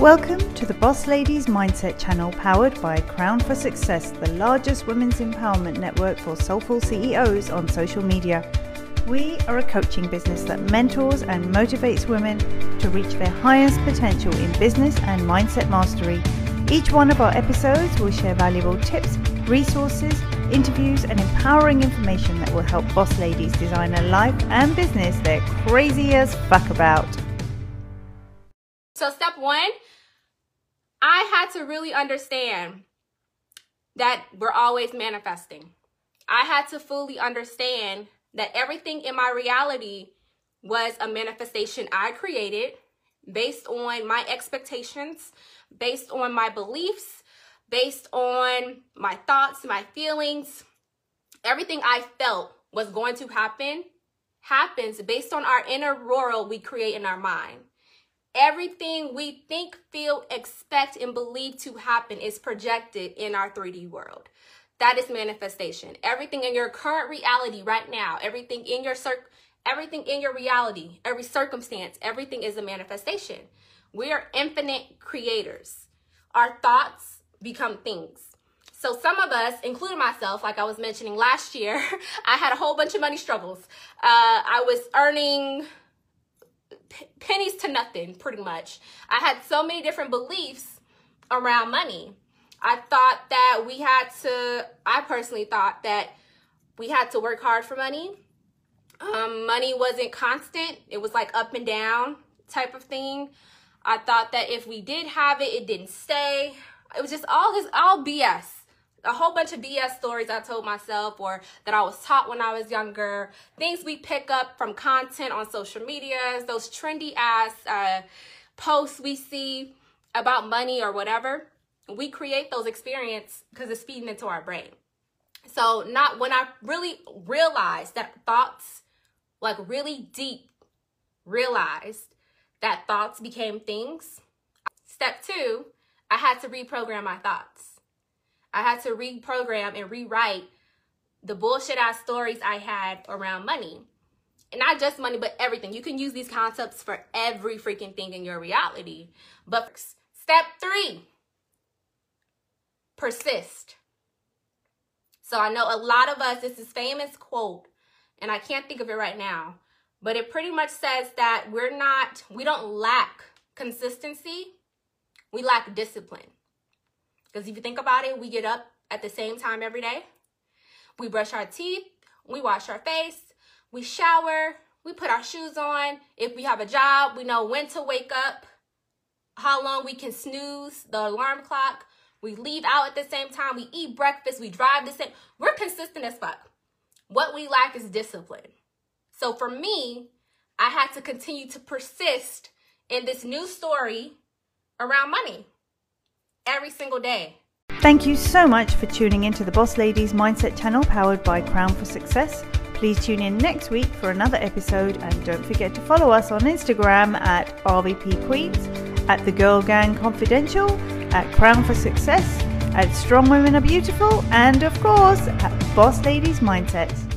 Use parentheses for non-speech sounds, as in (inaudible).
Welcome to the Boss Ladies Mindset channel powered by Crown for Success, the largest women's empowerment network for soulful CEOs on social media. We are a coaching business that mentors and motivates women to reach their highest potential in business and mindset mastery. Each one of our episodes will share valuable tips, resources, interviews, and empowering information that will help boss ladies design a life and business they're crazy as fuck about. So, step one, I had to really understand that we're always manifesting. I had to fully understand that everything in my reality was a manifestation I created based on my expectations, based on my beliefs, based on my thoughts, my feelings. Everything I felt was going to happen happens based on our inner world we create in our mind. Everything we think, feel, expect, and believe to happen is projected in our 3D world. That is manifestation. Everything in your current reality right now, everything in your cir- everything in your reality, every circumstance, everything is a manifestation. We are infinite creators. Our thoughts become things. So some of us, including myself, like I was mentioning last year, (laughs) I had a whole bunch of money struggles. Uh, I was earning pennies to nothing, pretty much. I had so many different beliefs around money. I thought that we had to, I personally thought that we had to work hard for money. Um, money wasn't constant, it was like up and down type of thing. I thought that if we did have it, it didn't stay. It was just all this, all BS a whole bunch of BS stories I told myself or that I was taught when I was younger, things we pick up from content on social media, those trendy ass uh, posts we see about money or whatever. We create those experiences because it's feeding into our brain. So not when I really realized that thoughts, like really deep, realized that thoughts became things. Step two, I had to reprogram my thoughts. I had to reprogram and rewrite the bullshit ass stories I had around money. And not just money, but everything. You can use these concepts for every freaking thing in your reality. But step three, persist. So I know a lot of us, this is famous quote, and I can't think of it right now, but it pretty much says that we're not, we don't lack consistency, we lack discipline. Because if you think about it, we get up at the same time every day. We brush our teeth, we wash our face, we shower, we put our shoes on. If we have a job, we know when to wake up, how long we can snooze the alarm clock. We leave out at the same time. We eat breakfast. We drive the same. We're consistent as fuck. What we lack is discipline. So for me, I had to continue to persist in this new story around money every single day. Thank you so much for tuning into the Boss Ladies Mindset channel powered by Crown for Success. Please tune in next week for another episode and don't forget to follow us on Instagram at RVP Queens, at The Girl Gang Confidential, at Crown for Success, at Strong Women Are Beautiful, and of course at Boss Ladies Mindset.